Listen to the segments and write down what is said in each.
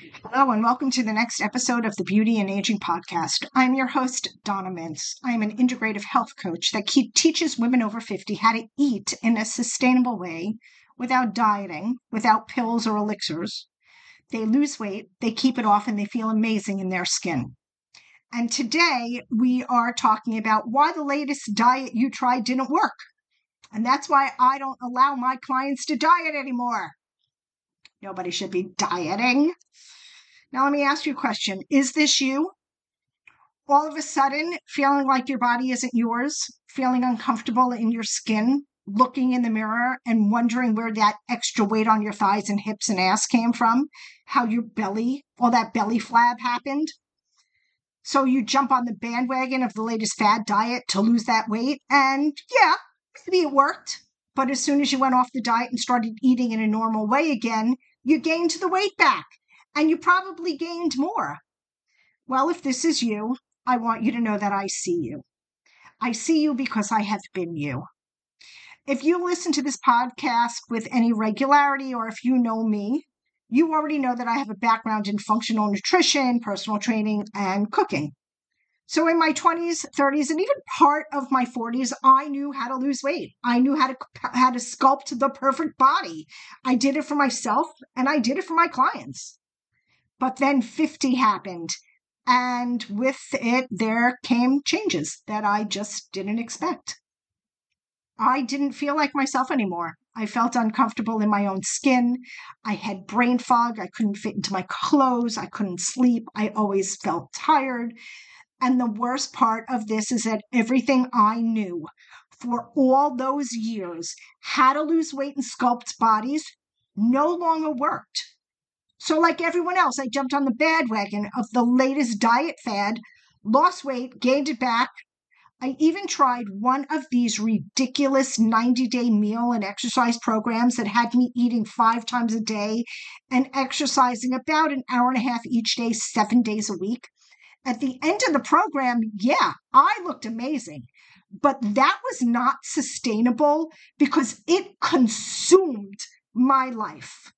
Hello, and welcome to the next episode of the Beauty and Aging Podcast. I'm your host, Donna Mintz. I am an integrative health coach that keep, teaches women over 50 how to eat in a sustainable way without dieting, without pills or elixirs. They lose weight, they keep it off, and they feel amazing in their skin. And today we are talking about why the latest diet you tried didn't work. And that's why I don't allow my clients to diet anymore. Nobody should be dieting. Now, let me ask you a question Is this you? All of a sudden, feeling like your body isn't yours, feeling uncomfortable in your skin, looking in the mirror and wondering where that extra weight on your thighs and hips and ass came from, how your belly, all that belly flab happened. So you jump on the bandwagon of the latest fad diet to lose that weight, and yeah, maybe it worked. But as soon as you went off the diet and started eating in a normal way again, you gained the weight back and you probably gained more. Well, if this is you, I want you to know that I see you. I see you because I have been you. If you listen to this podcast with any regularity, or if you know me, you already know that I have a background in functional nutrition, personal training, and cooking. So in my 20s, 30s, and even part of my 40s, I knew how to lose weight. I knew how to how to sculpt the perfect body. I did it for myself and I did it for my clients. But then 50 happened. And with it, there came changes that I just didn't expect. I didn't feel like myself anymore. I felt uncomfortable in my own skin. I had brain fog. I couldn't fit into my clothes. I couldn't sleep. I always felt tired. And the worst part of this is that everything I knew for all those years, how to lose weight and sculpt bodies, no longer worked. So, like everyone else, I jumped on the bandwagon of the latest diet fad, lost weight, gained it back. I even tried one of these ridiculous 90 day meal and exercise programs that had me eating five times a day and exercising about an hour and a half each day, seven days a week. At the end of the program, yeah, I looked amazing, but that was not sustainable because it consumed my life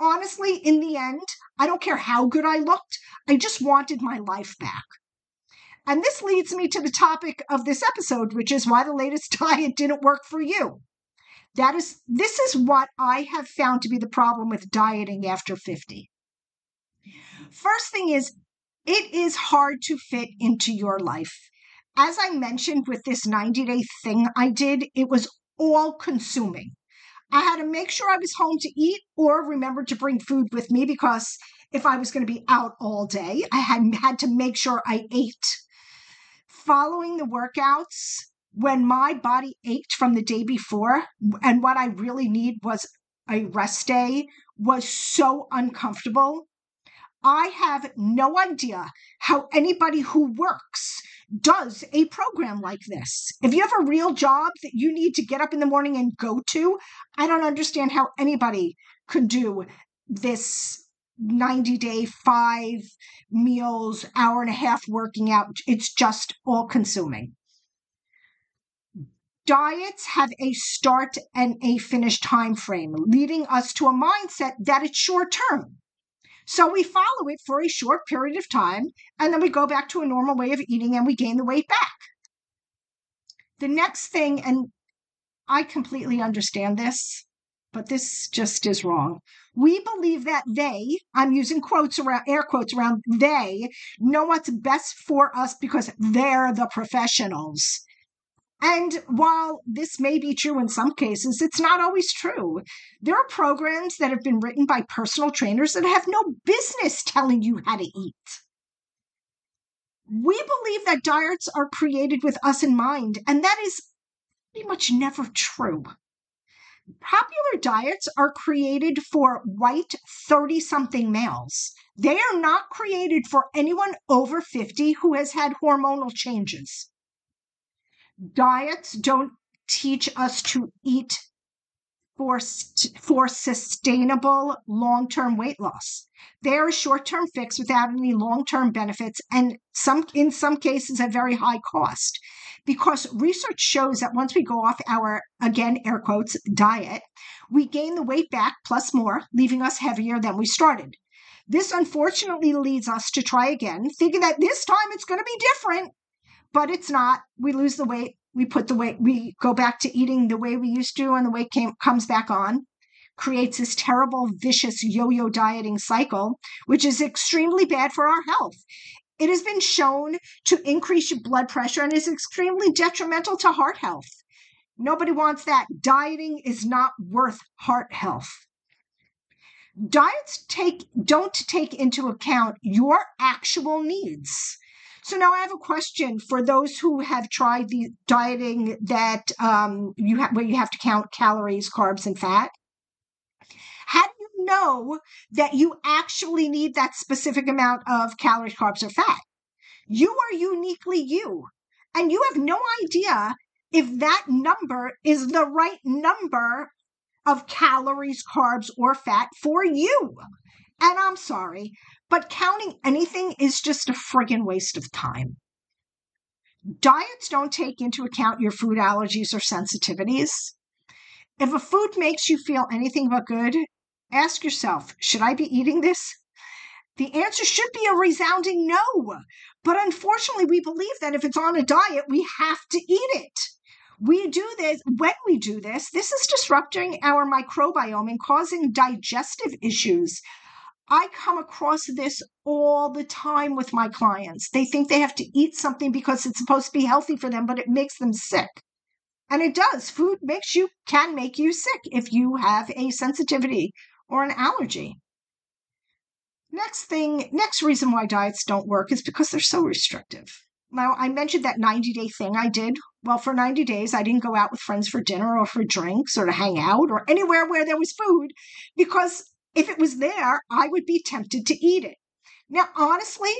honestly, in the end, I don't care how good I looked, I just wanted my life back. And this leads me to the topic of this episode, which is why the latest diet didn't work for you. That is, this is what I have found to be the problem with dieting after 50. First thing is, it is hard to fit into your life. As I mentioned with this 90 day thing I did, it was all consuming. I had to make sure I was home to eat or remember to bring food with me because if I was going to be out all day, I had, had to make sure I ate. Following the workouts, when my body ached from the day before, and what I really need was a rest day, was so uncomfortable. I have no idea how anybody who works does a program like this. If you have a real job that you need to get up in the morning and go to, I don't understand how anybody could do this 90 day, five meals, hour and a half working out. It's just all consuming. Diets have a start and a finish time frame, leading us to a mindset that it's short term. So we follow it for a short period of time, and then we go back to a normal way of eating and we gain the weight back. The next thing, and I completely understand this, but this just is wrong. We believe that they, I'm using quotes around, air quotes around they, know what's best for us because they're the professionals. And while this may be true in some cases, it's not always true. There are programs that have been written by personal trainers that have no business telling you how to eat. We believe that diets are created with us in mind, and that is pretty much never true. Popular diets are created for white 30 something males. They are not created for anyone over 50 who has had hormonal changes diets don't teach us to eat for, for sustainable long term weight loss. They are a short term fix without any long term benefits, and some in some cases at very high cost. Because research shows that once we go off our, again, air quotes, diet, we gain the weight back plus more, leaving us heavier than we started. This unfortunately leads us to try again, thinking that this time it's going to be different, but it's not. We lose the weight. We put the weight, we go back to eating the way we used to, and the weight came, comes back on. Creates this terrible, vicious yo yo dieting cycle, which is extremely bad for our health. It has been shown to increase your blood pressure and is extremely detrimental to heart health. Nobody wants that. Dieting is not worth heart health. Diets take don't take into account your actual needs. So now I have a question for those who have tried the dieting that um, you have where you have to count calories, carbs, and fat. How do you know that you actually need that specific amount of calories, carbs, or fat? You are uniquely you, and you have no idea if that number is the right number of calories, carbs, or fat for you. And I'm sorry, but counting anything is just a friggin' waste of time. Diets don't take into account your food allergies or sensitivities. If a food makes you feel anything but good, ask yourself should I be eating this? The answer should be a resounding no. But unfortunately, we believe that if it's on a diet, we have to eat it. We do this, when we do this, this is disrupting our microbiome and causing digestive issues. I come across this all the time with my clients. They think they have to eat something because it's supposed to be healthy for them, but it makes them sick. And it does. Food makes you, can make you sick if you have a sensitivity or an allergy. Next thing, next reason why diets don't work is because they're so restrictive. Now, I mentioned that 90 day thing I did. Well, for 90 days, I didn't go out with friends for dinner or for drinks or to hang out or anywhere where there was food because if it was there, I would be tempted to eat it. Now, honestly,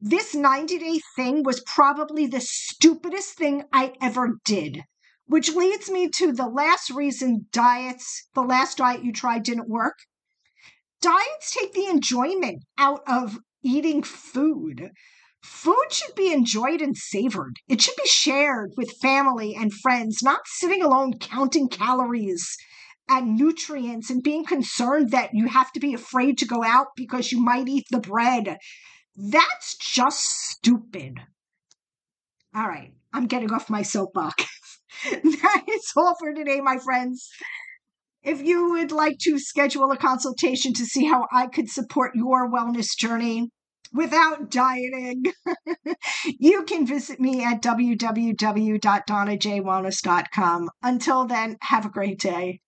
this 90 day thing was probably the stupidest thing I ever did, which leads me to the last reason diets, the last diet you tried didn't work. Diets take the enjoyment out of eating food. Food should be enjoyed and savored. It should be shared with family and friends, not sitting alone counting calories and nutrients and being concerned that you have to be afraid to go out because you might eat the bread. That's just stupid. All right, I'm getting off my soapbox. that is all for today, my friends. If you would like to schedule a consultation to see how I could support your wellness journey, without dieting. you can visit me at www.donnajwellness.com. Until then, have a great day.